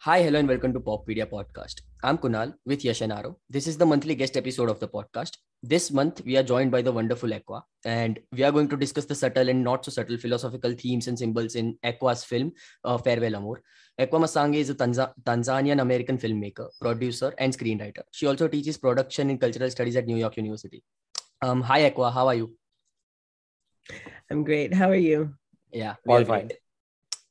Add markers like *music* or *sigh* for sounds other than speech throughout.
Hi, hello, and welcome to Poppedia Podcast. I'm Kunal with Yash and Aro. This is the monthly guest episode of the podcast. This month, we are joined by the wonderful Ekwa, and we are going to discuss the subtle and not so subtle philosophical themes and symbols in Ekwa's film, uh, Farewell Amor. Ekwa Msangi is a Tanza- Tanzanian American filmmaker, producer, and screenwriter. She also teaches production and cultural studies at New York University. Um, hi, Ekwa, how are you? I'm great. How are you? Yeah, All fine.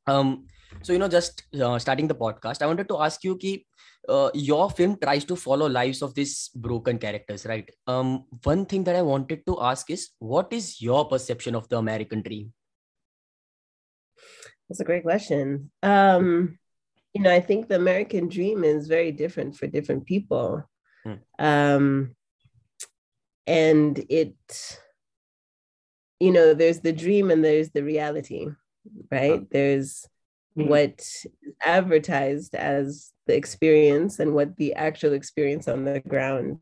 Um, so you know, just uh, starting the podcast, I wanted to ask you, ki, uh, your film tries to follow lives of these broken characters, right? Um, one thing that I wanted to ask is, what is your perception of the American dream? That's a great question. Um, you know, I think the American dream is very different for different people. Hmm. Um, and it, you know, there's the dream and there's the reality, right? There's Mhm. what is advertised as the experience and what the actual experience on the ground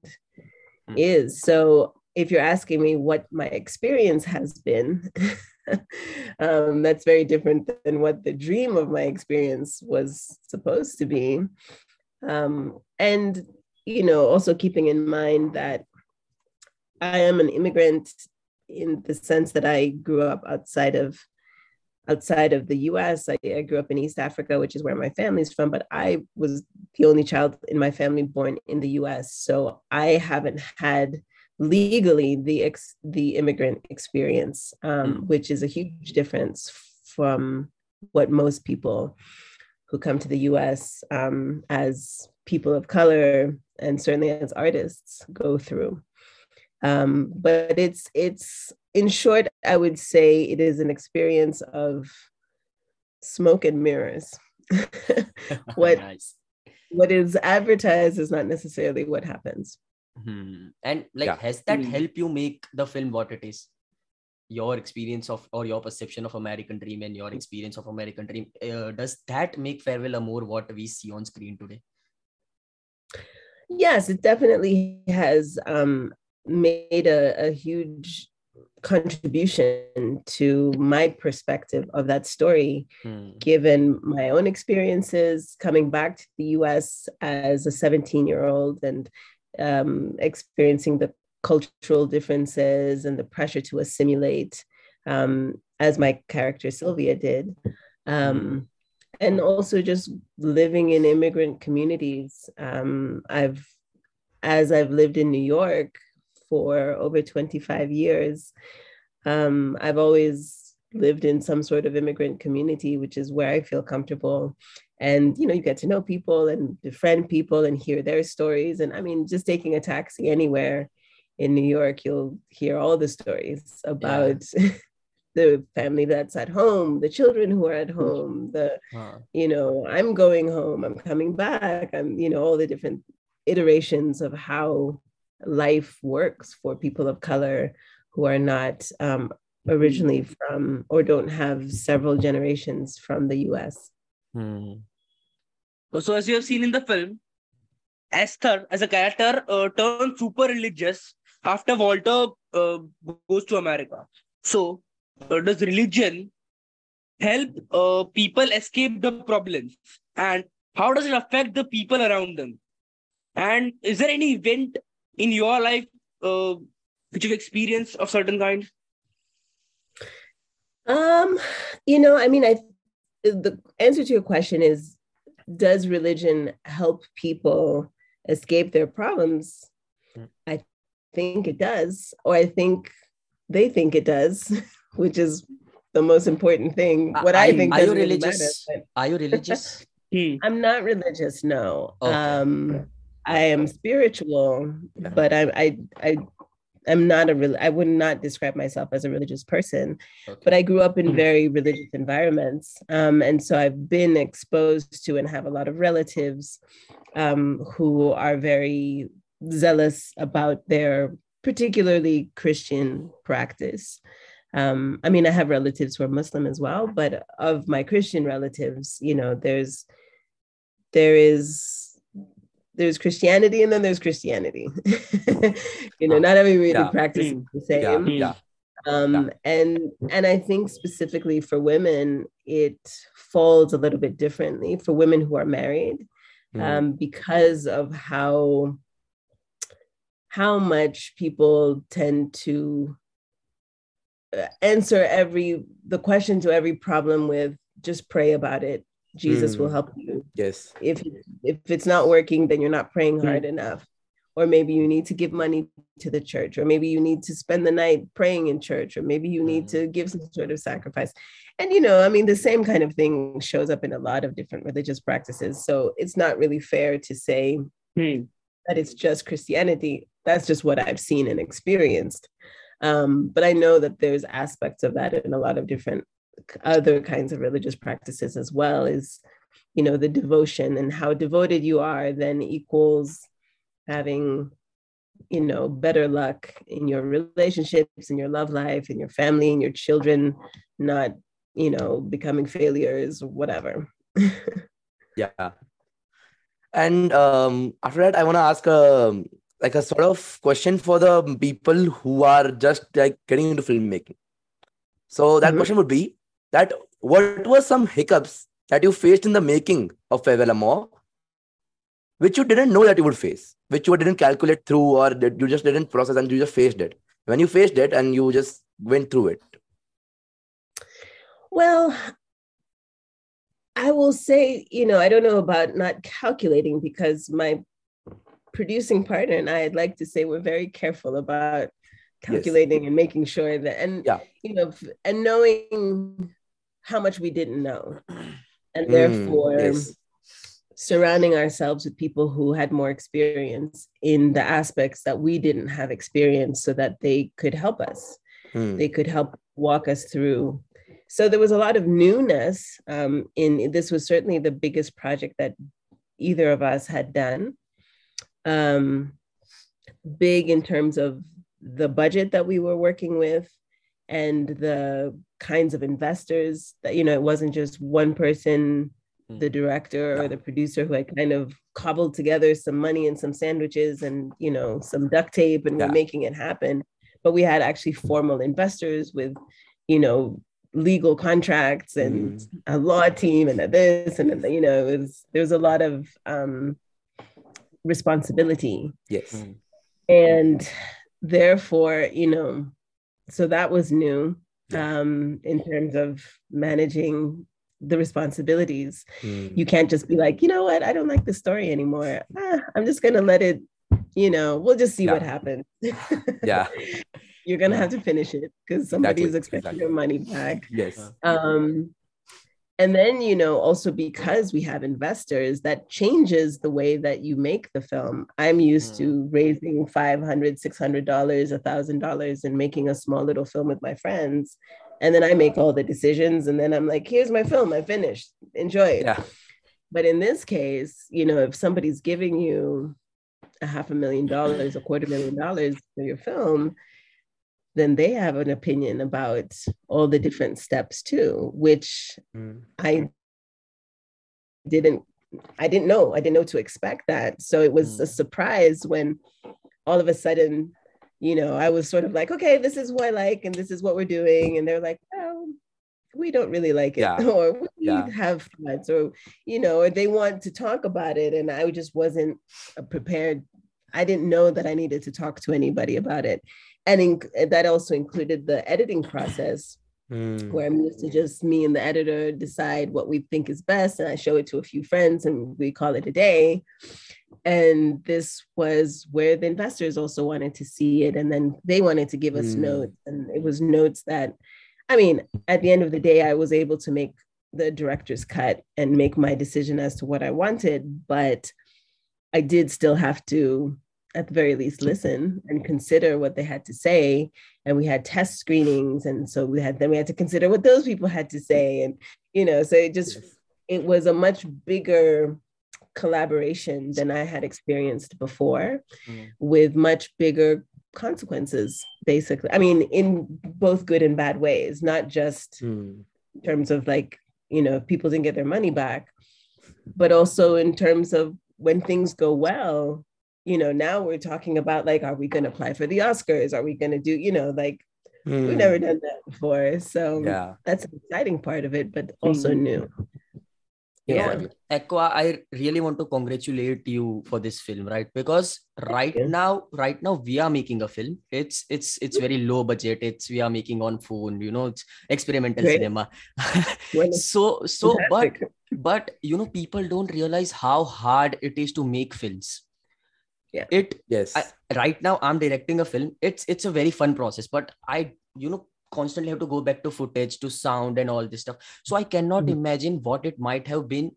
Hmm. is. So if you're asking me what my experience has been, *laughs* um, that's very different than what the dream of my experience was supposed to be. Um, and, you know, also keeping in mind that I am an immigrant in the sense that I grew up outside of outside of the US. I, I grew up in East Africa, which is where my family's from, but I was the only child in my family born in the US. So I haven't had legally the ex, the immigrant experience, um, Mm. which is a huge difference from what most people who come to the US um, as people of color and certainly as artists go through. Um, but it's it's in short, I would say it is an experience of smoke and mirrors. *laughs* *laughs* what nice. what is advertised is not necessarily what happens. Hmm. And like, Yeah. has that Hmm. helped you make the film what it is? Your experience of or your perception of American Dream and your experience of American Dream, uh, does that make Farewell Amor what we see on screen today? Yes, it definitely has um, made a, a huge contribution to my perspective of that story, Hmm. given my own experiences coming back to the US as a 17 year old and um, experiencing the cultural differences and the pressure to assimilate, um, as my character Sylvia did. Um, and also just living in immigrant communities. Um, I've, as I've lived in New York for over 25 years, um, I've always lived in some sort of immigrant community, which is where I feel comfortable. And you know, you get to know people and befriend people and hear their stories. And I mean, just taking a taxi anywhere in New York, you'll hear all the stories about *laughs* the family that's at home, the children who are at home, the Huh. you know, I'm going home, I'm coming back, I'm, you know, all the different iterations of how life works for people of color who are not um, originally from or don't have several generations from the US. Hmm. So, as you have seen in the film, Esther, as a character, uh, turns super religious after Walter uh, goes to America. So, uh, does religion help uh, people escape the problems? And how does it affect the people around them? And is there any event in your life uh, which you've experienced of certain kind? Um, you know, I mean, I the answer to your question is does religion help people escape their problems? Mm. I think it does, or I think they think it does, *laughs* which is the most important thing. What I, Are- think are you really matter, religious? but Are you religious? Hmm. I'm not religious, no. Okay. Um, I am spiritual, Yeah. but I, I, I, I'm not a real. I would not describe myself as a religious person Okay. but I grew up in Mhm. very religious environments. Um, and so I've been exposed to and have a lot of relatives um, who are very zealous about their particularly Christian practice. Um, I mean, I have relatives who are Muslim as well, but of my Christian relatives, you know, there's there is there's Christianity and then there's Christianity. *laughs* you know, not everybody Yeah. practices the same. Mm. yeah. Um, Yeah. and and I think specifically for women, it falls a little bit differently for women who are married Hmm. um, because of how how much people tend to uh, answer every the question to every problem with just pray about it jesus will Mm. help you yes. if if it's not working then you're not praying hard enough or maybe you need to give money to the church or maybe you need to spend the night praying in church or maybe you need Mm. to give some sort of sacrifice and you know i mean the same kind of thing shows up in a lot of different religious practices so it's not really fair to say Hmm. that it's just christianity that's just what i've seen and experienced um, but i know that there's aspects of that in a lot of different other kinds of religious practices as well is you know the devotion and how devoted you are then equals having you know better luck in your relationships in your love life in your family and your children not you know becoming failures whatever *laughs* Yeah. And um, after that, I want to ask um like a sort of question for the people who are just like getting into filmmaking. So that Mhm. question would be that what were some hiccups that you faced in the making of Farewell Amor, which you didn't know that you would face, which you didn't calculate through, or that you just didn't process and you just faced it. When you faced it and you just went through it. Well, I will say, you know, I don't know about not calculating because my producing partner and I, I'd like to say we're very careful about calculating and making sure that, and, Yeah. you know, and knowing how much we didn't know. *clears throat* And Mm, therefore, yes. surrounding ourselves with people who had more experience in the aspects that we didn't have experience so that they could help us Hmm. they could help walk us through. So there was a lot of newness. Um, in this was certainly the biggest project that either of us had done. Um, big in terms of the budget that we were working with and the kinds of investors that you know it wasn't just one person Mm. the director or the producer who had kind of cobbled together some money and some sandwiches and you know some duct tape and Yeah. we're making it happen but we had actually formal investors with you know legal contracts and Mm. a law team and a this and a, you know it was there was a lot of um responsibility Yes. Mm. and therefore you know so that was new Yeah. um in terms of managing the responsibilities Hmm. you can't just be like you know what i don't like the story anymore ah, i'm just gonna let it you know we'll just see what happens Yeah. *laughs* you're gonna Yeah. have to finish it because somebody Exactly, expecting exactly. your money back Yes. um and then you know also because we have investors that changes the way that you make the film. I'm used to mm. raising 500 600 dollars a thousand dollars and making a small little film with my friends. And then i make all the decisions and then i'm like here's my film i finished enjoy. It Yeah. but in this case you know if somebody's giving you a half a million dollars a quarter million dollars for your film then they have an opinion about all the different steps too which Hmm. I didn't I didn't know. I didn't know to expect that. So it was a Mm. surprise when all of a sudden, you know, I was sort of like, okay, this is what I like and this is what we're doing. And they're like, well, we don't really like it. Yeah. *laughs* Or we Yeah. have thoughts or, you know, or they want to talk about it. And I just wasn't prepared. I didn't know that I needed to talk to anybody about it. And in, that also included the editing process Hmm. where I'm used to just me and the editor decide what we think is best, and I show it to a few friends, and we call it a day. And this was where the investors also wanted to see it, and then they wanted to give us Mm. notes, and it was notes that, I mean, at the end of the day, I was able to make the director's cut and make my decision as to what I wanted, but I did still have to, at the very least, listen and consider what they had to say and we had test screenings and so we had then we had to consider what those people had to say and you know so it just it was a much bigger collaboration than i had experienced before Mm. with much bigger consequences basically i mean in both good and bad ways not just Hmm. in terms of like you know if people didn't get their money back but also in terms of when things go well you know now we're talking about like are we going to apply for the oscars are we going to do you know like Hmm. We've never done that before. So Yeah. that's an exciting part of it, but also Hmm. new. You Yeah. know, Ekwa, I really want to congratulate you for this film, right? Because right you. now, right now we are making a film. It's it's it's very low budget. It's we are making on phone, you know, it's experimental Great. cinema. *laughs* Well, so so but but you know, people don't realize how hard it is to make films. Yeah. It Yes. I, right now i'm directing a film it's it's a very fun process but i you know constantly have to go back to footage to sound and all this stuff so i cannot Mhm. imagine what it might have been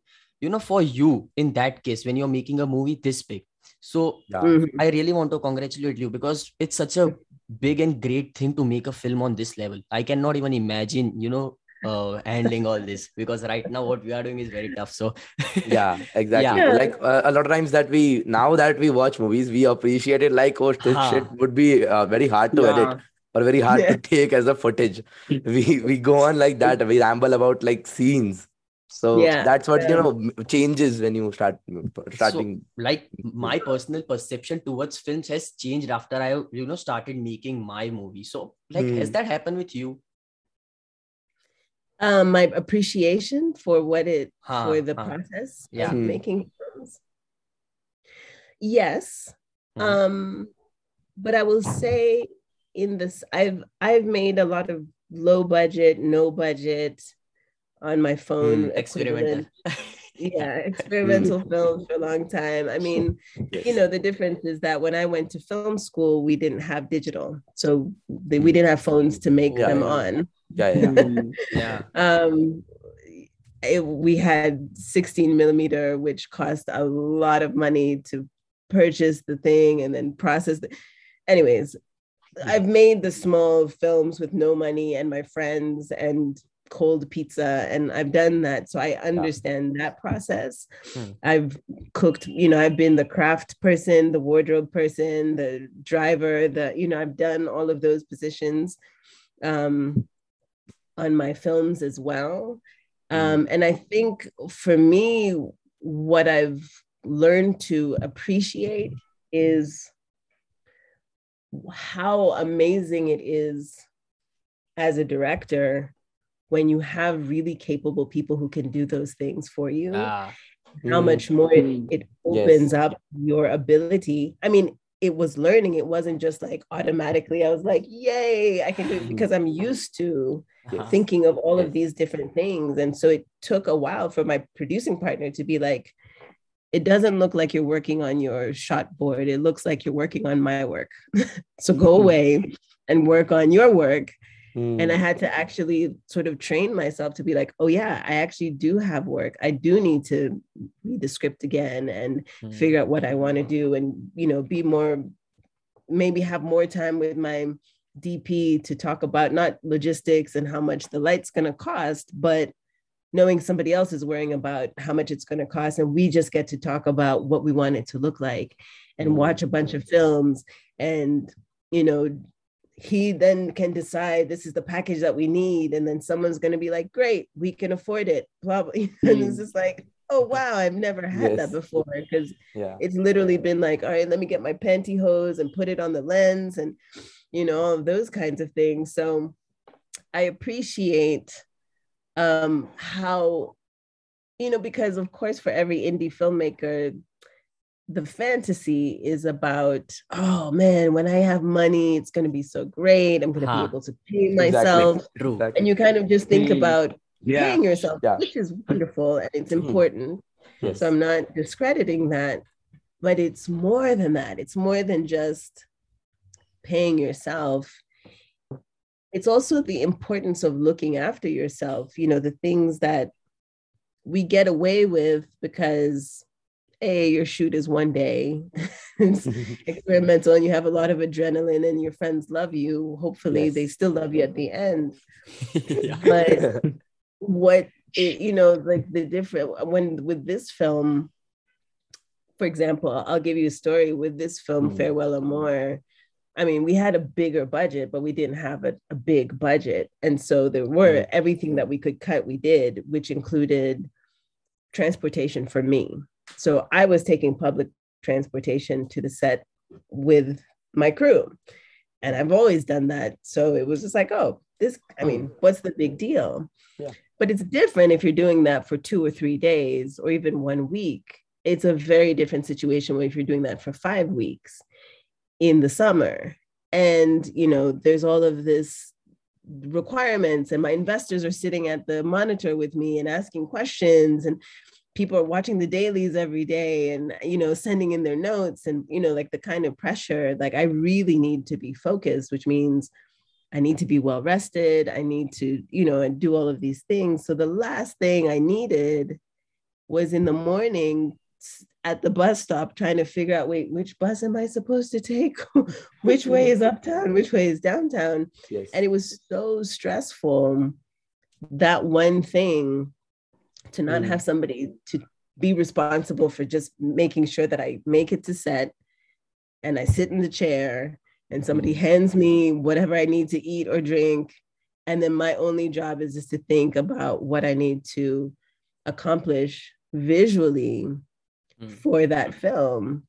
you know for you in that case when you're making a movie this big so yeah. Mhm. i really want to congratulate you because it's such a big and great thing to make a film on this level i cannot even imagine you know uh, handling all this because right now what we are doing is very tough so *laughs* yeah exactly Yeah. like uh, a lot of times that we now that we watch movies we appreciate it like oh this Huh. shit would be uh, very hard to edit or very hard Yeah. to *laughs* take as a footage *laughs* we we go on like that we ramble about like scenes so Yeah, that's what you know changes when you start starting like my personal perception towards films has changed after I, you know, started making my movie. So, like, has Hmm. that happened with you? Um, my appreciation for what it Huh, for the huh. process Yeah. of Hmm. making films. Yes. Mhm. Um, but I will say in this, I've I've made a lot of low budget, no budget on my phone. Hmm. Experimental. *laughs* equivalent- Yeah, *laughs* experimental films for a long time. I mean, yes. you know, the difference is that when I went to film school, we didn't have digital. So they, we didn't have phones to make Yeah, them yeah. on. yeah yeah Mm. yeah. um it, we had 16 millimeter which cost a lot of money to purchase the thing and then process the anyways i've made the small films with no money and my friends and cold pizza and i've done that so i understand that process Hmm. i've cooked you know i've been the craft person the wardrobe person the driver the you know i've done all of those positions um on my films as well. Um, and I think for me, what I've learned to appreciate is how amazing it is as a director when you have really capable people who can do those things for you Ah, how Hmm. much more it, Mm. it Yes. opens up your ability. I mean, it was learning. It wasn't just like automatically. I was like, "Yay, I can do it," because I'm used to uh-huh. thinking of all Yes. of these different things. And so it took a while for my producing partner to be like, "It doesn't look like you're working on your shot board. It looks like you're working on my work. *laughs* so go away and work on your work." Hmm. and I had to actually sort of train myself to be like, oh yeah, I actually do have work. I do need to read the script again and Hmm. figure out what I want to do, and you know, be more, maybe have more time with my DP to talk about not logistics and how much the light's going to cost, but knowing somebody else is worrying about how much it's going to cost, and we just get to talk about what we want it to look like, and Mm. watch a bunch of films, and you know he then can decide this is the package that we need and then someone's going to be like great we can afford it blah, blah. *laughs* and it's just like oh wow i've never had that before because yeah. it's literally been like all right let me get my pantyhose and put it on the lens and you know all of those kinds of things. So i appreciate um how you know because of course for every indie filmmaker the fantasy is about oh man when i have money it's going to be so great i'm going to Huh. be able to pay Exactly. myself True. Exactly. and you kind of just think about Yeah. paying yourself Yeah. which is wonderful and it's Mhm. important yes so I'm not discrediting that, but it's more than that. It's more than just paying yourself. It's also the importance of looking after yourself, you know, the things that we get away with because A, your shoot is one day, *laughs* it's *laughs* experimental, and you have a lot of adrenaline, and your friends love you. Hopefully, Yes. they still love you at the end *laughs* yeah. but what it, you know like the different when with this film for example i'll give you a story with this film Mhm. farewell amor i mean we had a bigger budget but we didn't have a, a big budget and so there were everything that we could cut we did which included transportation for me so i was taking public transportation to the set with my crew and I've always done that. So it was just like, oh, this, I mean, mm. what's the big deal? Yeah. But it's different if you're doing that for two or three days or even one week. It's a very different situation when if you're doing that for five weeks in the summer. And, you know, there's all of this requirements and my investors are sitting at the monitor with me and asking questions and people are watching the dailies every day and you know sending in their notes and you know like the kind of pressure like i really need to be focused which means i need to be well rested. I need to you know and do all of these things. So the last thing i needed was in the morning at the bus stop trying to figure out wait which bus am i supposed to take? *laughs* Which way is *laughs* uptown? Which way is downtown? Yes. and it was so stressful that one thing to not have somebody to be responsible for just making sure that I make it to set and I sit in the chair and somebody hands me whatever I need to eat or drink. And then my only job is just to think about what I need to accomplish visually Mm. for that film.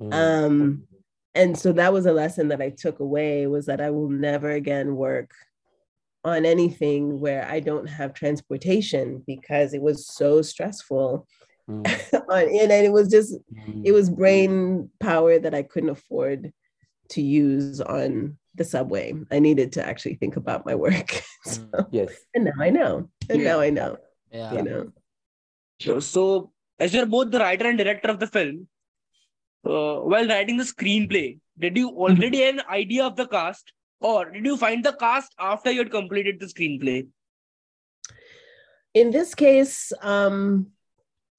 Mm. Um, and so that was a lesson that I took away was that I will never again work on anything where I don't have transportation because it was so stressful. Mm. *laughs* on, and it was just Mm. it was brain power that I couldn't afford to use on the subway. I needed to actually think about my work. *laughs* Mm. yes. and now I know. And Yeah. now I know. Yeah. You know. So, so as you're both the writer and director of the film, uh, while writing the screenplay, did you already have an idea of the cast, or did you find the cast after you had completed the screenplay? in this case, um,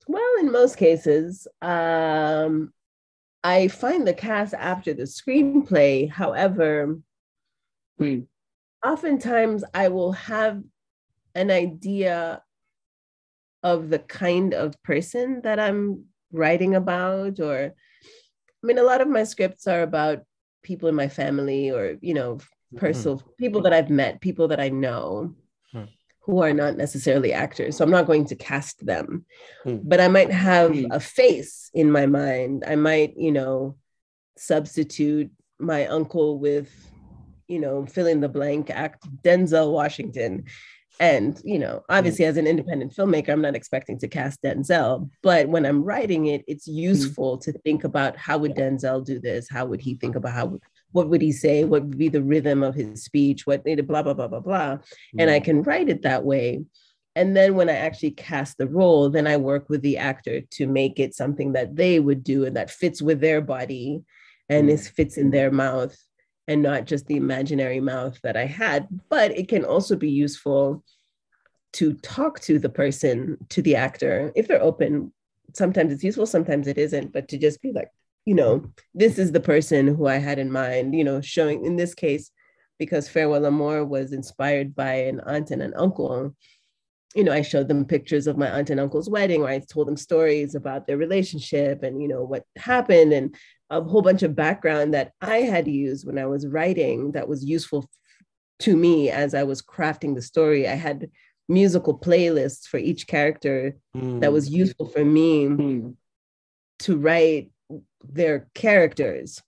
well, in most cases, um, I find the cast after the screenplay. However, Hmm. oftentimes I will have an idea of the kind of person that I'm writing about, or I mean, a lot of my scripts are about people in my family or, you know, personal people that I've met, people that I know Hmm. who are not necessarily actors. So I'm not going to cast them, Hmm. but I might have Hmm. a face in my mind. I might, you know, substitute my uncle with, you know, fill in the blank act Denzel Washington. And, you know, obviously, as an independent filmmaker, I'm not expecting to cast Denzel, but when I'm writing it, it's mm-hmm. useful to think about how would Denzel do this? How would he think about how, what would he say? What would be the rhythm of his speech? What, blah, blah, blah, blah, blah. And I mm-hmm. can write it that way. And then when I actually cast the role, then I work with the actor to make it something that they would do and that fits with their body and is fits in their mouth and not just the imaginary mouth that I had. But it can also be useful to talk to the person, to the actor, if they're open. Sometimes it's useful, sometimes it isn't, but to just be like, you know, this is the person who I had in mind, you know, showing in this case, because Farewell Amor was inspired by an aunt and an uncle. You know, I showed them pictures of my aunt and uncle's wedding, or I told them stories about their relationship and, you know, what happened and a whole bunch of background that I had used when I was writing that was useful to me as I was crafting the story. I had musical playlists for each character that was mm. useful for me hmm. to write their characters.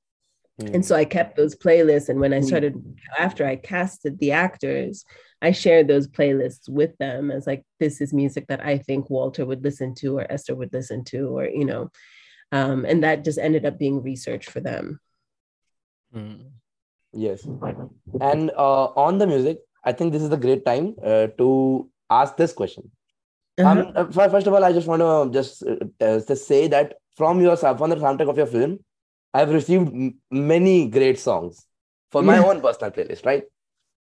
And so hmm. I kept those playlists. And when I Mm. started, after I casted the actors, I shared those playlists with them as like, this is music that I think Walter would listen to or Esther would listen to, or, you know, um, and that just ended up being research for them. Mm. Yes. And uh, on the music, I think this is a great time uh, to ask this question. Uh-huh. Um, uh, first of all, I just want to just uh, uh, just say that from your sou- from the soundtrack of your film, I've received m- many great songs for my own personal playlist, right?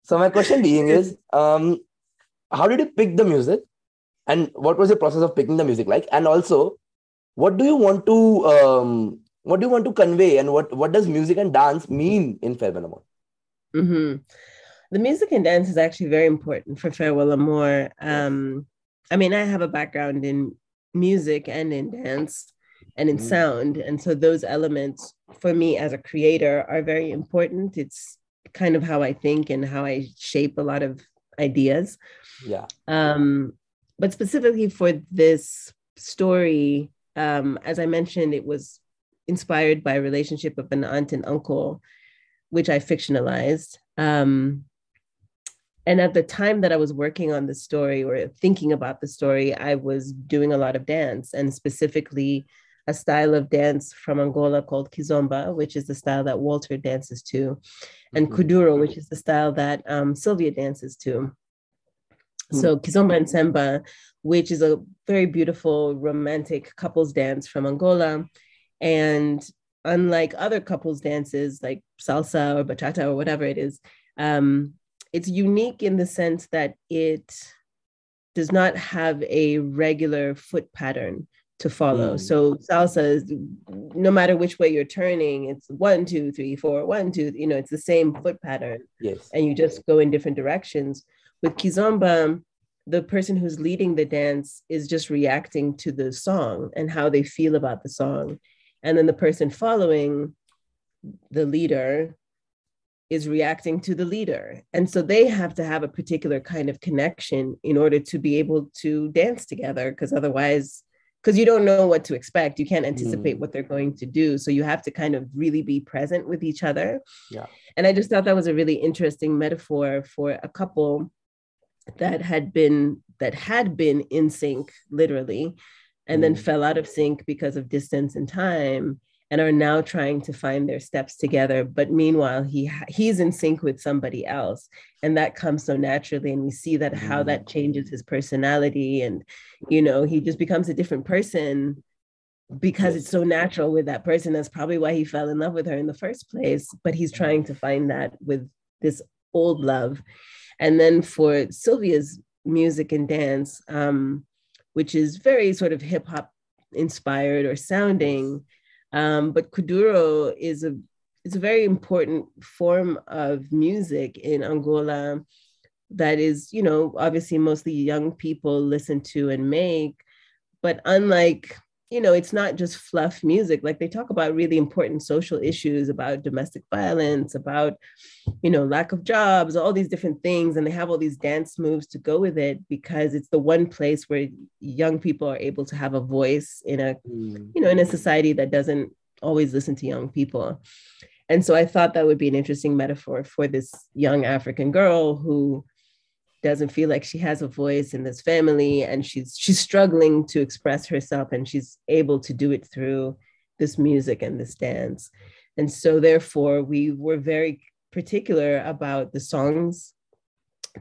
So my question being is, um, how did you pick the music, and what was the process of picking the music like? And also, what do you want to um, what do you want to convey, and what what does music and dance mean in Farewell Amor? hmm The music and dance is actually very important for Farewell Amor. Um, I mean, I have a background in music and in dance and in Mm. sound. And so those elements for me as a creator are very important. It's kind of how I think and how I shape a lot of ideas. Yeah. Um, but specifically for this story, um, as I mentioned, it was inspired by a relationship of an aunt and uncle. which I fictionalized. Um, and at the time that I was working on the story or thinking about the story, I was doing a lot of dance and specifically a style of dance from Angola called Kizomba, which is the style that Walter dances to, and Mhm. Kuduro, which is the style that um, Sylvia dances to. So Kizomba and Semba, which is a very beautiful romantic couples dance from Angola. And unlike other couples dances like salsa or bachata or whatever it is, um, it's unique in the sense that it does not have a regular foot pattern to follow. Mm. So salsa is no matter which way you're turning, it's one, two, three, four, one, two, you know, it's the same foot pattern Yes. and you just go in different directions. With Kizomba, the person who's leading the dance is just reacting to the song and how they feel about the song. And then the person following the leader is reacting to the leader. And so they have to have a particular kind of connection in order to be able to dance together, because otherwise, because you don't know what to expect, you can't anticipate Mm. what they're going to do. So you have to kind of really be present with each other. Yeah. And I just thought that was a really interesting metaphor for a couple that had been that had been in sync literally and then Mm. fell out of sync because of distance and time and are now trying to find their steps together. But meanwhile he he's in sync with somebody else and that comes so naturally and we see that how Mm. that changes his personality and you know he just becomes a different person because it's so natural with that person. That's probably why he fell in love with her in the first place but he's trying to find that with this old love and then for sylvia's music and dance um, which is very sort of hip hop inspired or sounding um, but kuduro is a it's a very important form of music in angola that is you know obviously mostly young people listen to and make. But unlike you know it's not just fluff music like they talk about really important social issues about domestic violence about you know lack of jobs all these different things and they have all these dance moves to go with it because it's the one place where young people are able to have a voice in a Mm. you know in a society that doesn't always listen to young people and so i thought that would be an interesting metaphor for this young african girl who doesn't feel like she has a voice in this family and she's she's struggling to express herself and she's able to do it through this music and this dance and so therefore we were very particular about the songs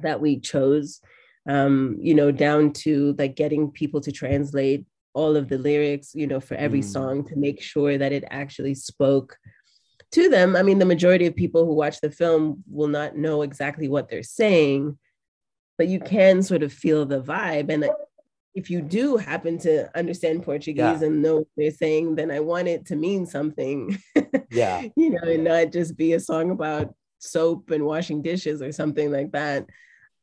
that we chose um you know down to like getting people to translate all of the lyrics you know for every Mm. song to make sure that it actually spoke to them i mean the majority of people who watch the film will not know exactly what they're saying but you can sort of feel the vibe and if you do happen to understand portuguese Yeah. and know what they're saying then i want it to mean something *laughs* Yeah. you know, and not just be a song about soap and washing dishes or something like that.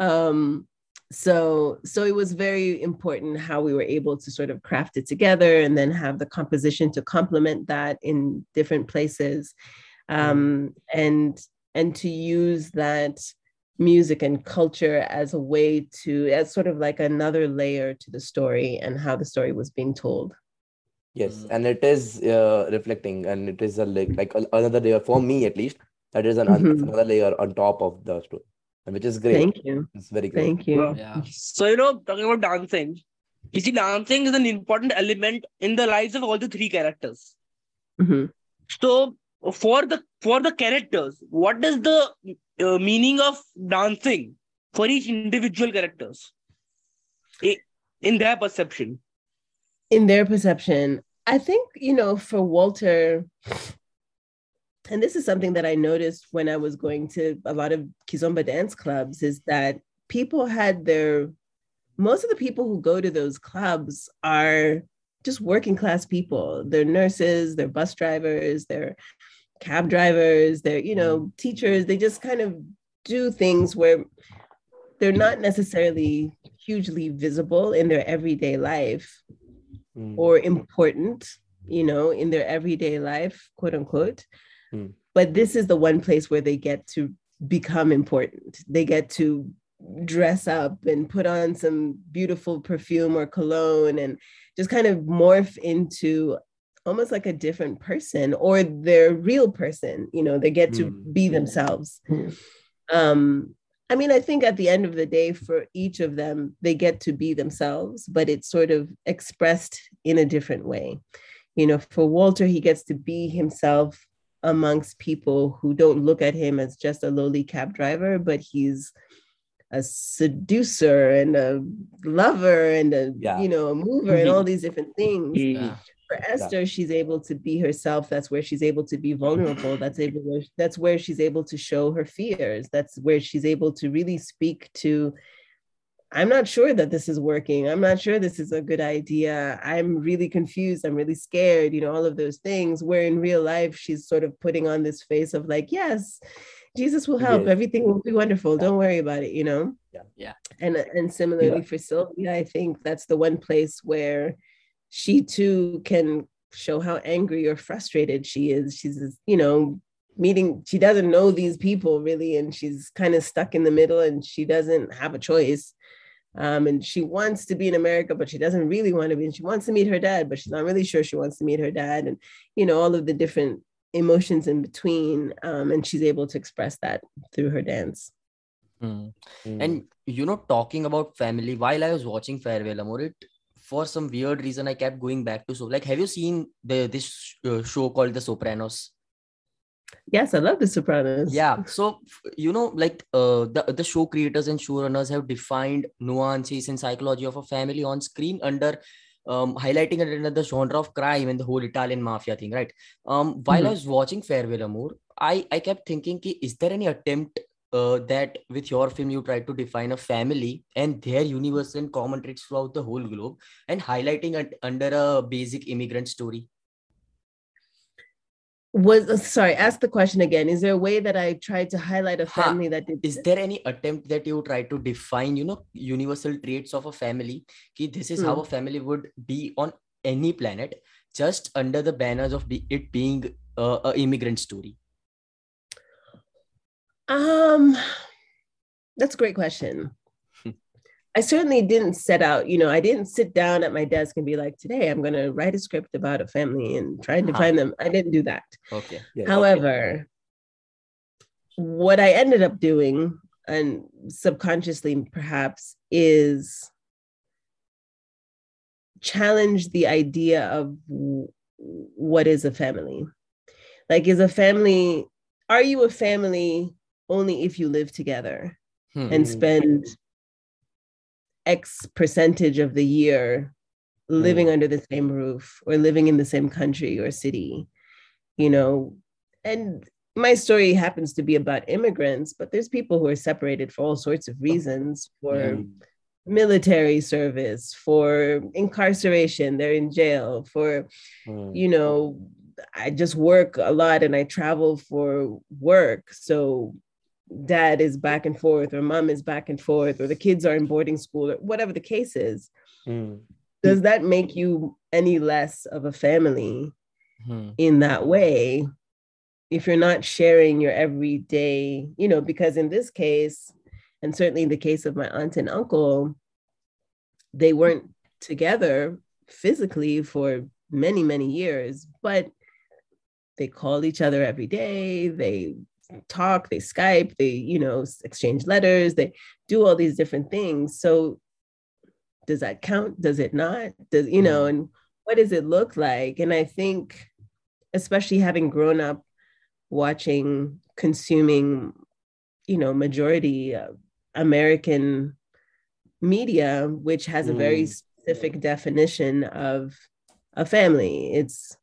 Um, so so it was very important how we were able to sort of craft it together and then have the composition to complement that in different places um, and and to use that music and culture as a way to as sort of like another layer to the story and how the story was being told Yes, Mm. and it is uh, reflecting, and it is a like like another layer for me at least. That is an, Mhm. another layer on top of the story, and which is great. thank you It's very great. thank you Yeah. So, you know, talking about dancing, you see, dancing is an important element in the lives of all the three characters. Mhm. So, for the for the characters, what is the uh, meaning of dancing for each individual characters. In their perception? in their perception. I think you know for walter and this is something that i noticed when i was going to a lot of kizomba dance clubs is that people had their most of the people who go to those clubs are just working class people. They're nurses they're bus drivers they're cab drivers they're you know teachers they just kind of do things where they're not necessarily hugely visible in their everyday life Mm. or important, you know, in their everyday life, quote unquote. Hmm. But this is the one place where they get to become important. They get to dress up and put on some beautiful perfume or cologne and just kind of morph into almost like a different person or their real person you know they get to Mm. be themselves um i mean i think at the end of the day for each of them they get to be themselves but it's sort of expressed in a different way you know for walter he gets to be himself amongst people who don't look at him as just a lowly cab driver but he's a seducer and a lover and a Yeah. you know a mover and all these different things Yeah. For Esther, she's able to be herself. That's where she's able to be vulnerable. That's able. That's where she's able to show her fears. That's where she's able to really speak to. I'm not sure that this is working. I'm not sure this is a good idea. I'm really confused. I'm really scared. You know, all of those things. Where in real life, she's sort of putting on this face of like, yes, Jesus will help. Yes. Everything will be wonderful. Don't worry about it. You know. Yeah. Yeah. And and similarly for Sylvia, I think that's the one place where she too can show how angry or frustrated she is. She's, you know, meeting, she doesn't know these people really, and she's kind of stuck in the middle and she doesn't have a choice. Um, and she wants to be in America, but she doesn't really want to be. And she wants to meet her dad, but she's not really sure she wants to meet her dad. And, you know, all of the different emotions in between. Um, and she's able to express that through her dance. Hmm. Mm. And you know, talking about family, while I was watching Farewell Amor, it for some weird reason I kept going back to so like, have you seen the this uh, show called The Sopranos? Yes, I love The Sopranos. Yeah, *laughs* so you know, like uh, the the show creators and showrunners have defined nuances and psychology of a family on screen under um, highlighting the genre of crime and the whole Italian mafia thing, right? Um, while I Mhm. was watching Farewell Amor, I I kept thinking, ki, is there any attempt uh, that with your film you try to define a family and their universal and common traits throughout the whole globe and highlighting it under a basic immigrant story? Was uh, sorry, ask the question again. Is there a way that I tried to highlight a Ha, family that did is there any attempt that you try to define you know universal traits of a family ki this is how Hmm. a family would be on any planet just under the banners of be, it being uh, a immigrant story Um, that's a great question. I certainly didn't set out, you know, I didn't sit down at my desk and be like, today I'm going to write a script about a family and try and Uh-huh. define them. I didn't do that. okay Yes. However, what I ended up doing, and subconsciously perhaps, is challenge the idea of what is a family. Like, is a family, are you a family only if you live together Hmm. and spend X percentage of the year living under the same roof or living in the same country or city, you know? And my story happens to be about immigrants, but there's people who are separated for all sorts of reasons for Mm. military service, for incarceration, they're in jail, for Mm. you know, I just work a lot and I travel for work. So dad is back and forth, or mom is back and forth, or the kids are in boarding school, or whatever the case is. Mm. Does that make you any less of a family Hmm. in that way? If you're not sharing your everyday, you know, because in this case, and certainly in the case of my aunt and uncle, they weren't together physically for many, many years, but they called each other every day. They talk, they Skype, they, you know, exchange letters, they do all these different things. So does that count? Does it not? Does, you know, and what does it look like? And I think, especially having grown up watching, consuming, you know, majority of American media, which has a very Mm. specific definition of a family. It's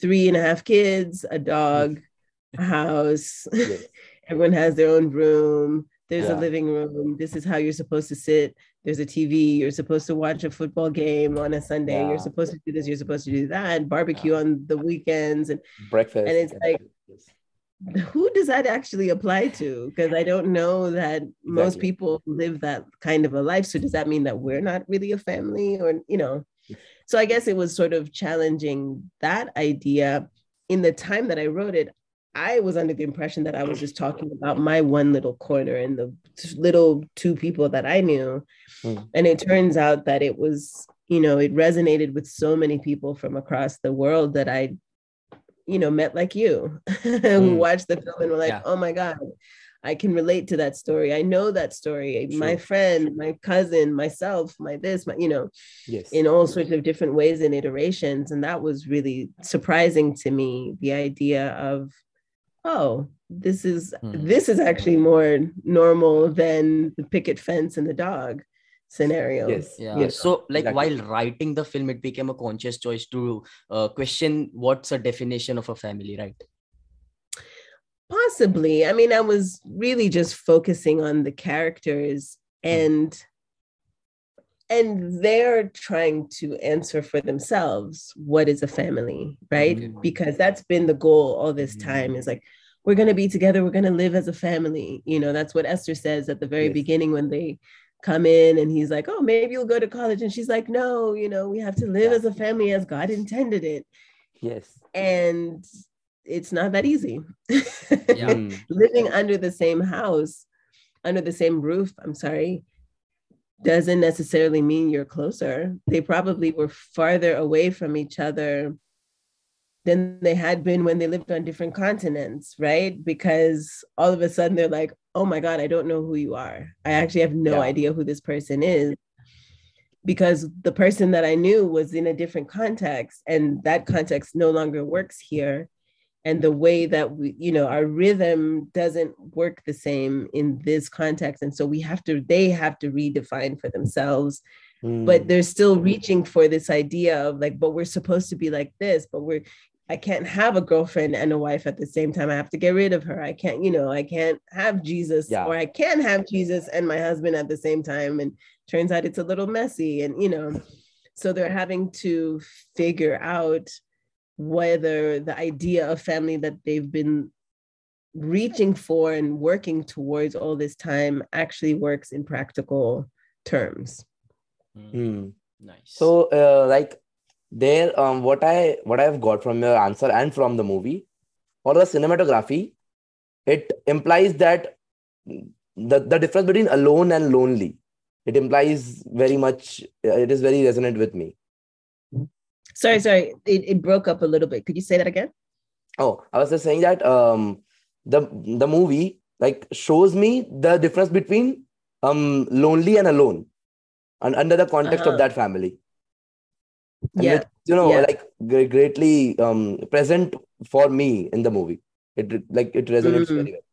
three and a half kids, a dog, a house. Yes. *laughs* Everyone has their own room. There's a living room. This is how you're supposed to sit. There's a TV. You're supposed to watch a football game on a Sunday. Yeah. You're supposed to do this. You're supposed to do that. Barbecue on the weekends. And Breakfast. And it's like- who does that actually apply to? Because I don't know that most people live that kind of a life. So does that mean that we're not really a family or, you know? *laughs* So I guess it was sort of challenging that idea. In the time that I wrote it, I was under the impression that I was just talking about my one little corner and the little two people that I knew. Hmm. And it turns out that it was, you know, it resonated with so many people from across the world that I, you know, met like you *laughs* who Mm. watched the film and were like, Yeah. oh my God, I can relate to that story. I know that story. My friend, my cousin, myself, my this, my, you know, Yes. in all sorts of different ways and iterations. And that was really surprising to me, the idea of, oh, this is Hmm. this is actually more normal than the picket fence and the dog scenario. Yes. yeah you know. so like Exactly. while writing the film it became a conscious choice to uh, question what's a definition of a family right Possibly. I mean, I was really just focusing on the characters and and they're trying to answer for themselves what is a family, right? Mhm. Because that's been the goal all this time is like we're going to be together, we're going to live as a family. You know, that's what Esther says at the very Yes. beginning when they come in and he's like, "Oh, maybe you'll go to college." And she's like, "No, you know, we have to live Yeah. as a family as God intended it." Yes. And it's not that easy. Yeah. *laughs* Living under the same house, under the same roof, I'm sorry, doesn't necessarily mean you're closer. They probably were farther away from each other than they had been when they lived on different continents, right? Because all of a sudden they're like, oh my God, I don't know who you are. I actually have no Yeah. idea who this person is. Because the person that I knew was in a different context, and that context no longer works here and the way that we you know our rhythm doesn't work the same in this context and so we have to they have to redefine for themselves but Mm. they're still reaching for this idea of like but we're supposed to be like this but we're i can't have a girlfriend and a wife at the same time i have to get rid of her i can't you know i can't have jesus Yeah. or i can have jesus and my husband at the same time and turns out it's a little messy and you know so they're having to figure out whether the idea of family that they've been reaching for and working towards all this time actually works in practical terms. Mm, nice So, uh, like, there, um, what I what I've got from your answer and from the movie, or the cinematography, it implies that the the difference between alone and lonely, it implies very much. uh, It is very resonant with me. Sorry, sorry, it, it broke up a little bit. Could you say that again? Oh, I was just saying that um, the the movie like shows me the difference between um lonely and alone, and under the context Uh-huh. of that family. and Yeah, which, you know yeah. like gre- greatly um present for me in the movie it like it resonates Mm. very well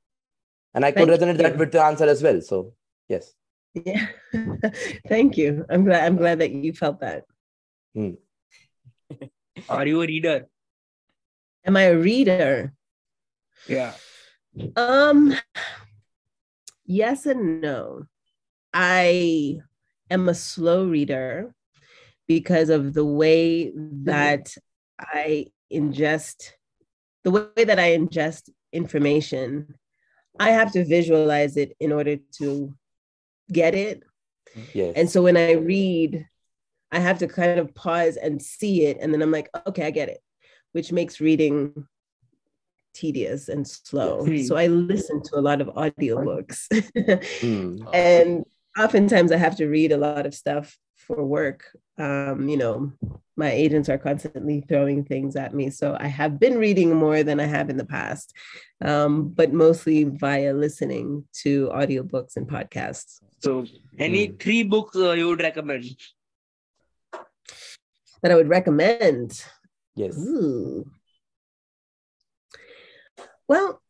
and i could Thank resonate that with the answer as well so yes yeah. *laughs* Thank you. I'm glad. I'm glad that you felt that. Are you a reader? Am I a reader? Yeah. Um, yes and no. I am a slow reader because of the way that I ingest, the way that I ingest information. I have to visualize it in order to get it. yes And so when I read, I have to kind of pause and see it. And then I'm like, okay, I get it, which makes reading tedious and slow. Yes. So I listen to a lot of audiobooks. Hmm. *laughs* and oftentimes I have to read a lot of stuff for work. Um, you know, my agents are constantly throwing things at me. So I have been reading more than I have in the past, um, but mostly via listening to audiobooks and podcasts. So, any Hmm. three books uh, you would recommend? That I would recommend. yes Ooh. Well,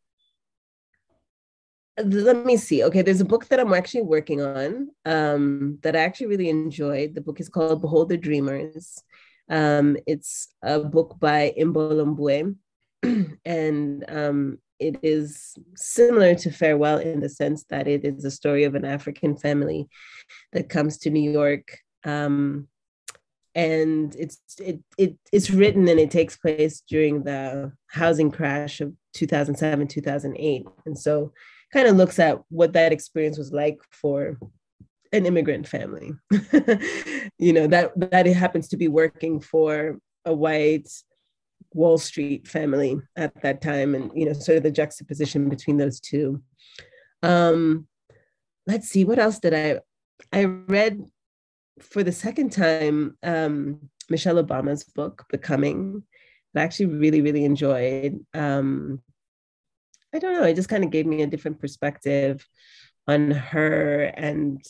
let me see. Okay, there's a book that I'm actually working on um, that I actually really enjoyed. The book is called Behold the Dreamers. Um, it's a book by Imbolo Mbue, *clears throat* and um, it is similar to Farewell in the sense that it is a story of an African family that comes to New York um, and it's it, it it's written and it takes place during the housing crash of 2007 2008 and so kind of looks at what that experience was like for an immigrant family. *laughs* You know that that it happens to be working for a white wall street family at that time and you know sort of the juxtaposition between those two. Um let's see what else did i i read for the second time, um, Michelle Obama's book, Becoming, I actually really, really enjoyed. Um, I don't know, it just kind of gave me a different perspective on her and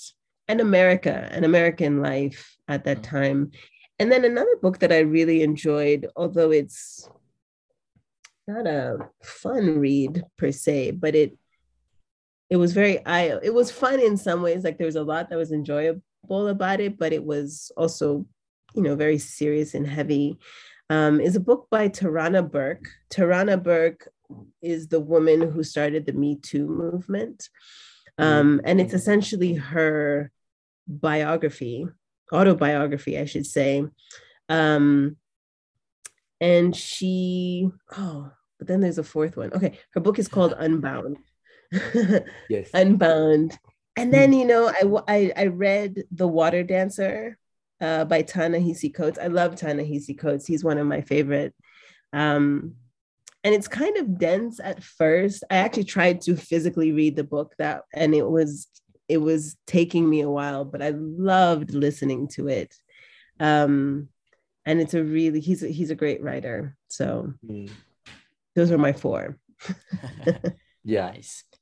and America and American life at that Mm. time. And then another book that I really enjoyed, although it's not a fun read per se, but it it was very I it was fun in some ways. Like there was a lot that was enjoyable about it, but it was also, you know, very serious and heavy. Um, is a book by Tarana Burke. Tarana Burke is the woman who started the Me Too movement. Um, and it's essentially her biography, autobiography, I should say. Um, and she, oh, but then there's a fourth one. Okay, her book is called Unbound. *laughs* Yes. Unbound. And then, you know, I I read The Water Dancer uh, by Ta-Nehisi Coates. I love Ta-Nehisi Coates. He's one of my favorite. Um, and it's kind of dense at first. I actually tried to physically read the book that, and it was it was taking me a while, but I loved listening to it. Um, and it's a really he's a, he's a great writer. So Mm. those are my four. *laughs* *laughs* Yeah.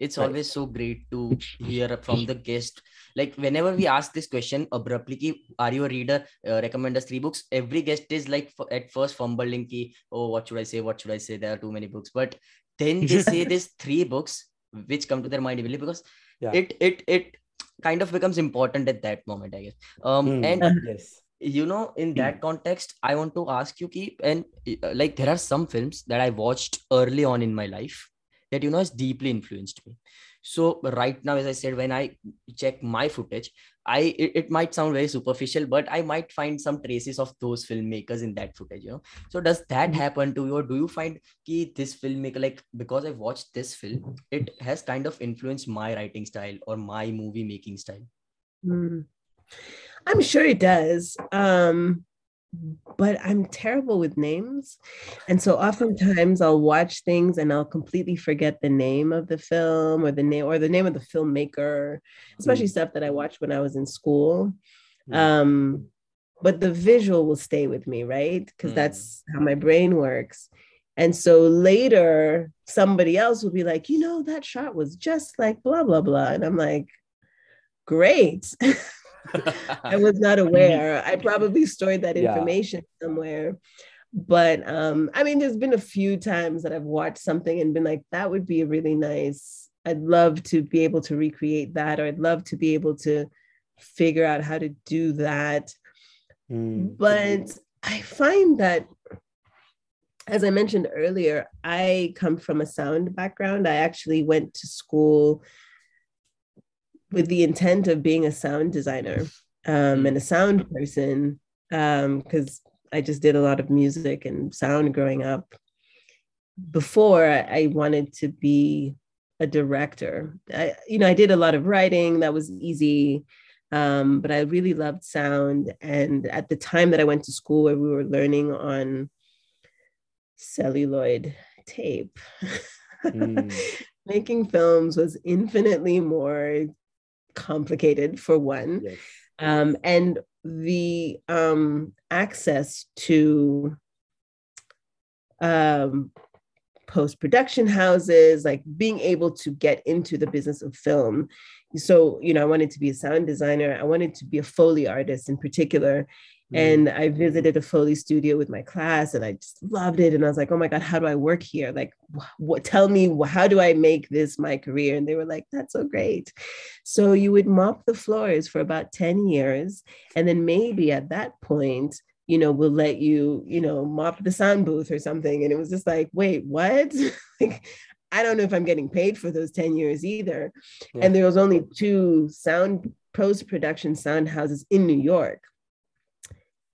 It's Nice. always so great to hear from the guest. Like whenever we ask this question abruptly, ki, are you a reader? Uh, recommend us three books. Every guest is like f- at first fumbling, ki, oh, what should I say? What should I say? There are too many books. But then they say *laughs* these three books which come to their mind immediately because Yeah. it it it kind of becomes important at that moment, I guess. Um, Mm. and *laughs* Yes. you know in that context i want to ask you ki, and uh, like there are some films that i watched early on in my life that you know has deeply influenced me so right now as i said when i check my footage i it, it might sound very superficial but i might find some traces of those filmmakers in that footage you know so does that Mhm. happen to you or do you find ki this filmmaker like because i watched this film it has kind of influenced my writing style or my movie making style Mm. I'm sure it does. Um, but I'm terrible with names. And so oftentimes I'll watch things and I'll completely forget the name of the film or the name or the name of the filmmaker, especially stuff that I watched when I was in school. Mm. Um, but the visual will stay with me, right? Because Mm. that's how my brain works. And so later, somebody else will be like, you know, that shot was just like blah, blah, blah. And I'm like, great. *laughs* I was not *laughs* aware. I probably stored that Yeah. information somewhere. But um, I mean, there's been a few times that I've watched something and been like, that would be a really nice. I'd love to be able to recreate that, or I'd love to be able to figure out how to do that. Mm. But I find that, as I mentioned earlier, I come from a sound background. I actually went to school with the intent of being a sound designer um, and a sound person because I just did a lot of music and sound growing up. Before I I wanted to be a director, I, you know, I did a lot of writing. That was easy, um, but I really loved sound. And at the time that I went to school, where we were learning on celluloid tape, Mm. *laughs* making films was infinitely more complicated for one Yes. um, and the um, access to um, post production houses, like being able to get into the business of film. So, you know, I wanted to be a sound designer, I wanted to be a Foley artist in particular. Mm. And I visited a Foley studio with my class and I just loved it. And I was like, oh my God, how do I work here? Like, what, tell me, how do I make this my career? And they were like, that's so great. So you would mop the floors for about 10 years. And then maybe at that point, you know, we'll let you, you know, mop the sound booth or something. And it was just like, wait, what? *laughs* like, I don't know if I'm getting paid for those 10 years either. Yeah. And there was only two sound post-production sound houses in New York.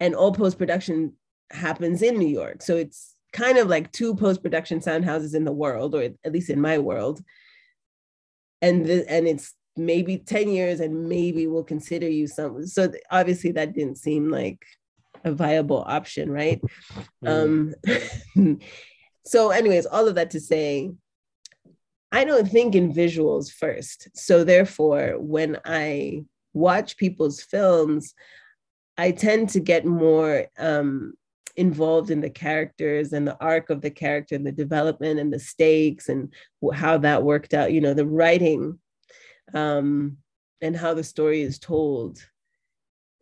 And all post-production happens in New York. So it's kind of like two post-production sound houses in the world, or at least in my world. And the, and it's maybe 10 years and maybe we'll consider you some. So obviously that didn't seem like a viable option, right? Mm. Um, *laughs* so, anyways, all of that to say, I don't think in visuals first. So, therefore, when I watch people's films, I tend to get more um, involved in the characters and the arc of the character and the development and the stakes and how that worked out. You know, the writing um, and how the story is told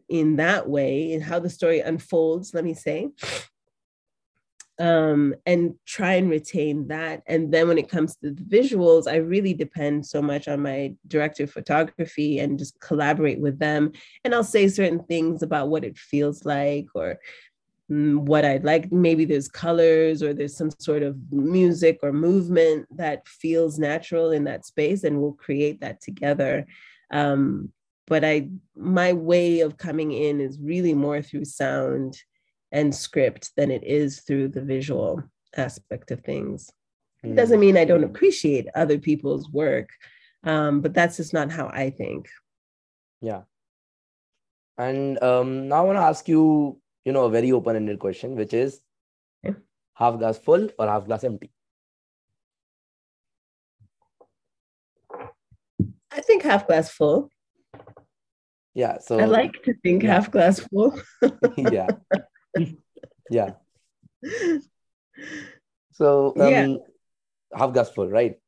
in that way and how the story unfolds. Let me say um, and try and retain that. And then when it comes to the visuals, I really depend so much on my director of photography and just collaborate with them. And I'll say certain things about what it feels like or mm, what I'd like. Maybe there's colors or there's some sort of music or movement that feels natural in that space, and we'll create that together. Um, but I, my way of coming in is really more through sound and script than it is through the visual aspect of things. Mm. It doesn't mean I don't appreciate other people's work, um, but that's just not how I think. Yeah. And um, now I want to ask you, you know, a very open-ended question, which is half glass full or half glass empty? I think half glass full. Yeah. So I like to think yeah. half glass full. *laughs* yeah *laughs* *laughs* yeah. So um, yeah. half glass full, right?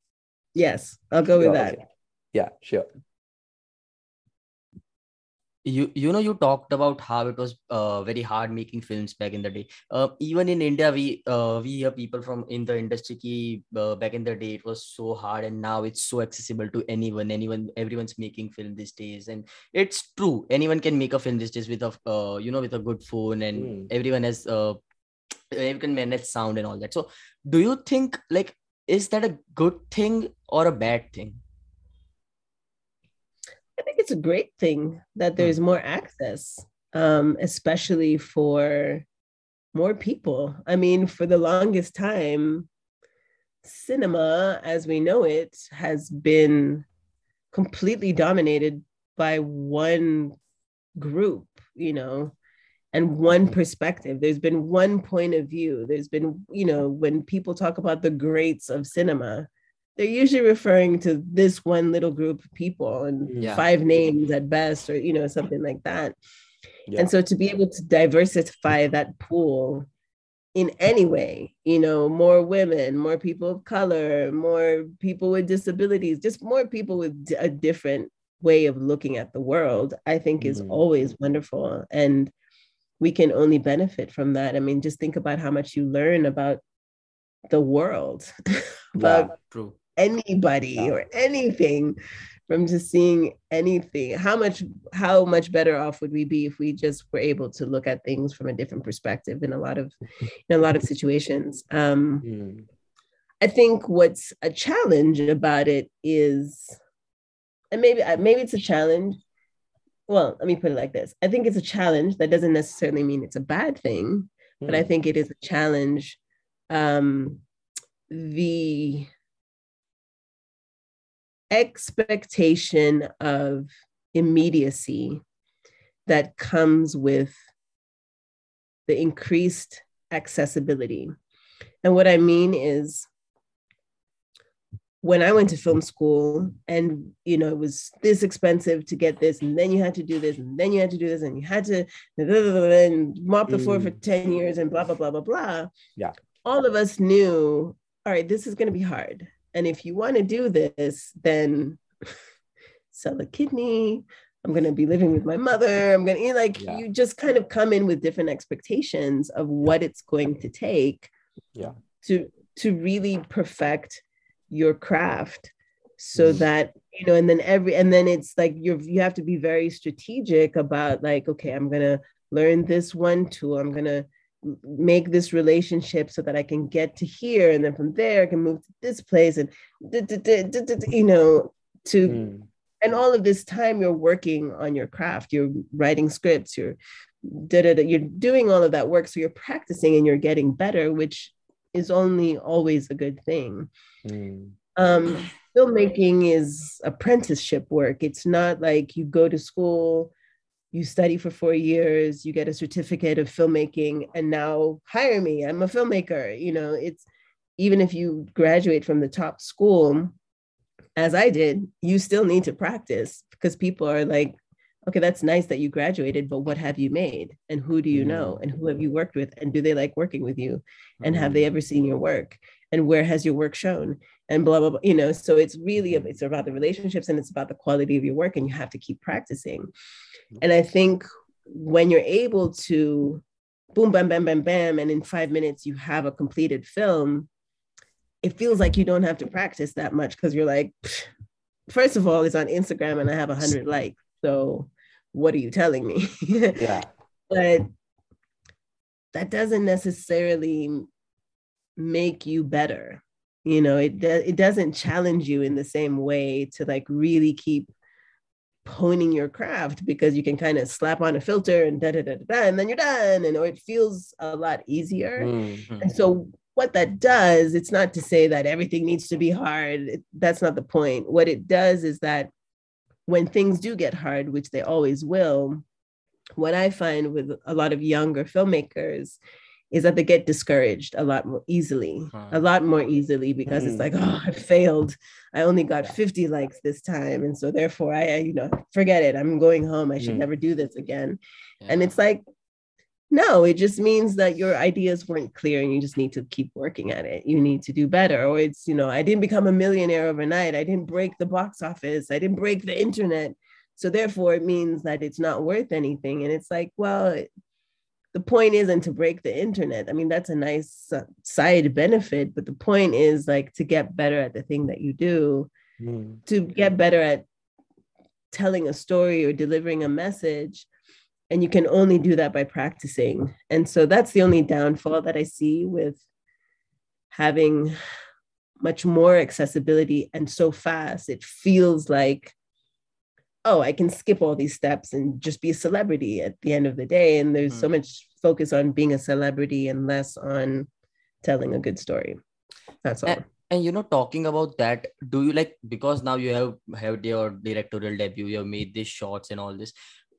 Yes, I'll go with that. Okay. Yeah, sure. You you know you talked about how it was uh, very hard making films back in the day. Uh, even in India, we uh, we hear people from in the industry ki, uh, back in the day it was so hard, and now it's so accessible to anyone. Anyone, everyone's making film these days, and it's true. Anyone can make a film these days with a uh, you know with a good phone, and mm. everyone has uh, everyone can manage sound and all that. So, do you think like is that a good thing or a bad thing? I think it's a great thing that hmm. there's more access, um, especially for more people. I mean, for the longest time, cinema as we know it has been completely dominated by one group, you know, and one mm-hmm. perspective. There's been one point of view. There's been, you know, when people talk about the greats of cinema, they're usually referring to this one little group of people and yeah. five names at best or you know something like that yeah. and so to be able to diversify that pool in any way you know more women more people of color more people with disabilities just more people with a different way of looking at the world i think is mm-hmm. always wonderful and we can only benefit from that i mean just think about how much you learn about the world *laughs* about yeah, anybody yeah. or anything from just seeing anything how much how much better off would we be if we just were able to look at things from a different perspective in a lot of in a lot of situations um mm. i think what's a challenge about it is and maybe maybe it's a challenge well let me put it like this i think it's a challenge that doesn't necessarily mean it's a bad thing mm. but i hmm. think it is a challenge um the expectation of immediacy that comes with the increased accessibility. And what I mean is, when I went to film school and you know it was this expensive to get this, and then you had to do this, and then you had to do this, and you had to and mop the floor for mm. 10 years and blah blah blah blah blah. Yeah. All of us knew, all right, this is gonna be hard. And if you want to do this, then sell a kidney. I'm going to be living with my mother. I'm going to like, yeah. you just kind of come in with different expectations of what it's going to take yeah. to, to really perfect your craft so mm-hmm. that you know and then every and then it's like you you have to be very strategic about like okay i'm going to learn this one tool i'm going to make this relationship so that I can get to here, and then from there I can move to this place, and you know, to mm. and all of this time you're working on your craft, you're writing scripts, you're you're doing all of that work, so you're practicing and you're getting better, which is only always a good thing. Mm. Um, filmmaking is apprenticeship work. It's not like you go to school you study for four years, you get a certificate of filmmaking, and now hire me. I'm a filmmaker. You know, it's even if you graduate from the top school, as I did, you still need to practice because people are like, okay, that's nice that you graduated, but what have you made? And who do you know? Mm. And who have you worked with? And do they like working with you? And have they ever seen your work? And where has your work shown? And blah, blah, blah. You know, so it's really, it's about the relationships and it's about the quality of your work. And you have to keep practicing. And I think when you're able to boom, bam, bam, bam, bam, and in five minutes you have a completed film, it feels like you don't have to practice that much because you're like, first of all, it's on Instagram and I have 100 likes. So what are you telling me? *laughs* Yeah. but that doesn't necessarily make you better. You know, it, do, it doesn't challenge you in the same way to like really keep honing your craft because you can kind of slap on a filter and da da da da, and then you're done and or it feels a lot easier. Mm. And so what that does, it's not to say that everything needs to be hard. It- that's not the point. What it does is that when things do get hard, which they always will, what I find with a lot of younger filmmakers is that they get discouraged a lot more easily, a lot more easily because it's Mhm. like, *laughs* oh, I failed. I only got 50 likes this time. And so therefore I, you know, forget it. I'm going home. I should Mm. never do this again. And it's like, no, it just means that your ideas weren't clear and you just need to keep working at it. You need to do better. Or it's, you know, I didn't become a millionaire overnight. I didn't break the box office. I didn't break the internet. So therefore, it means that it's not worth anything. And it's like, well, the point isn't to break the internet. I mean, that's a nice side benefit, but the point is like to get better at the thing that you do Mm. to get better at telling a story or delivering a message and you can only do that by practicing and so that's the only downfall that i see with having much more accessibility and so fast it feels like oh i can skip all these steps and just be a celebrity at the end of the day and there's so Hmm. much focus on being a celebrity and less on telling a good story that's all And, and you know, talking about that, do you like because now you have had your directorial debut, you have made these shots and all this.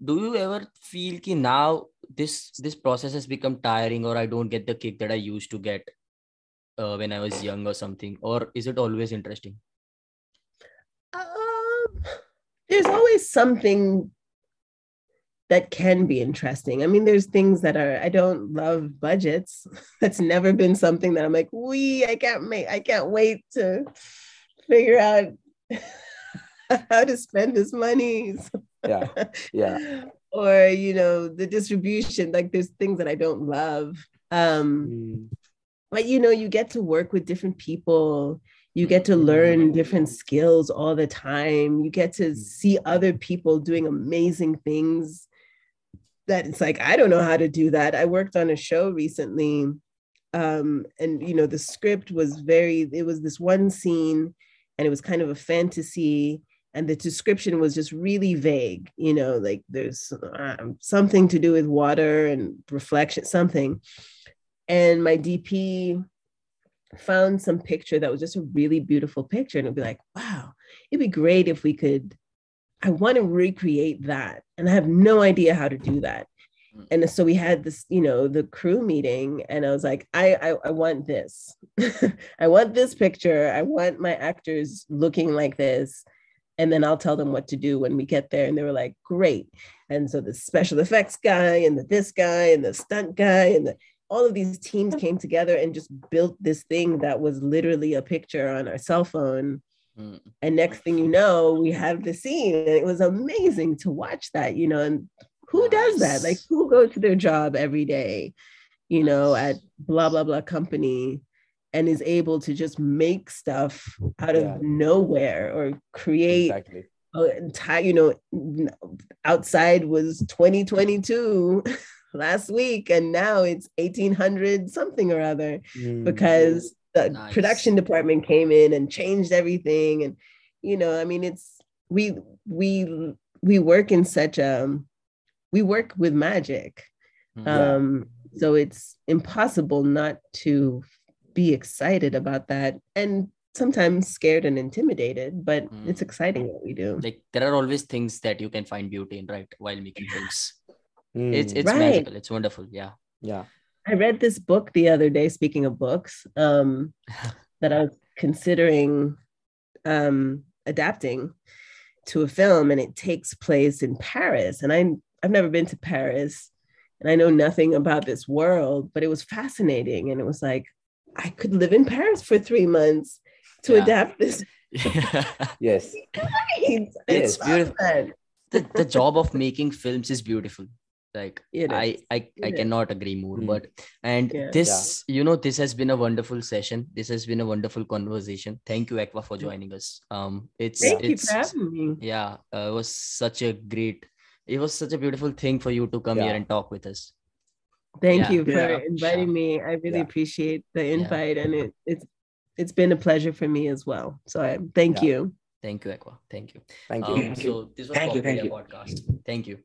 Do you ever feel ki now this this process has become tiring, or I don't get the kick that I used to get uh, when I was young or something, or is it always interesting? There's always something that can be interesting. I mean, there's things that are I don't love budgets. *laughs* That's never been something that I'm like, we I can't make I can't wait to figure out *laughs* how to spend this money. *laughs* Yeah. Yeah. or you know, the distribution, like there's things that I don't love. Um Mm. but you know you get to work with different people you get to learn different skills all the time. You get to see other people doing amazing things that it's like i don't know how to do that. I worked on a show recently um and you know the script was very it was this one scene and it was kind of a fantasy and the description was just really vague you know like there's um, something to do with water and reflection something. And my DP found some picture that was just a really beautiful picture and it'd be like wow it'd be great if we could i want to recreate that and i have no idea how to do that. Mm. and so we had this you know the crew meeting and i was like i i, I want this. *laughs* I want this picture. I want my actors looking like this and then i'll tell them what to do when we get there. And they were like great. And so the special effects guy and the this guy and the stunt guy and the all of these teams came together and just built this thing that was literally a picture on our cell phone. Mm. And next thing you know, we have the scene. And it was amazing to watch that, you know, and who does that? Like who goes to their job every day, you know, at blah, blah, blah company and is able to just make stuff out of Yeah. nowhere or create Exactly. oh, entire, you know, outside was 2022 *laughs* last week, and now it's 1800 something or other Mm. because the Nice. production department came in and changed everything. And, you know, I mean, it's we we we work in such a we work with magic. Mm. Yeah. Um, so it's impossible not to be excited about that and sometimes scared and intimidated, but it's Mm. exciting what we do. like there are always things that you can find beauty in, right? While making films, it's Mm. it's Right. magical. It's wonderful. Yeah. yeah. I read this book the other day, speaking of books, um, *laughs* that I was considering um, adapting. to a film and it takes place in Paris. And I I've never been to Paris and I know nothing about this world, but it was fascinating. And it was like, I could live in Paris for three months to Yeah. adapt this. *laughs* Yes. *laughs* Right. It's beautiful. that. the, the job of making films is beautiful like It i is. i, I It is. cannot agree more Mm. but and Yeah. this you know this has been a wonderful session this has been a wonderful conversation thank you Ekwa for joining us um it's Thank you it's for having me. yeah uh, it was such a great it was such a beautiful thing for you to come here and talk with us Thank Yeah. you for Yeah. inviting me. I really Yeah. appreciate the invite, and it, it's it's been a pleasure for me as well. So I thank Yeah. you. thank you Ekwa thank you Thank you. um, Thank you. so this was Thank you, thank you. podcast thank you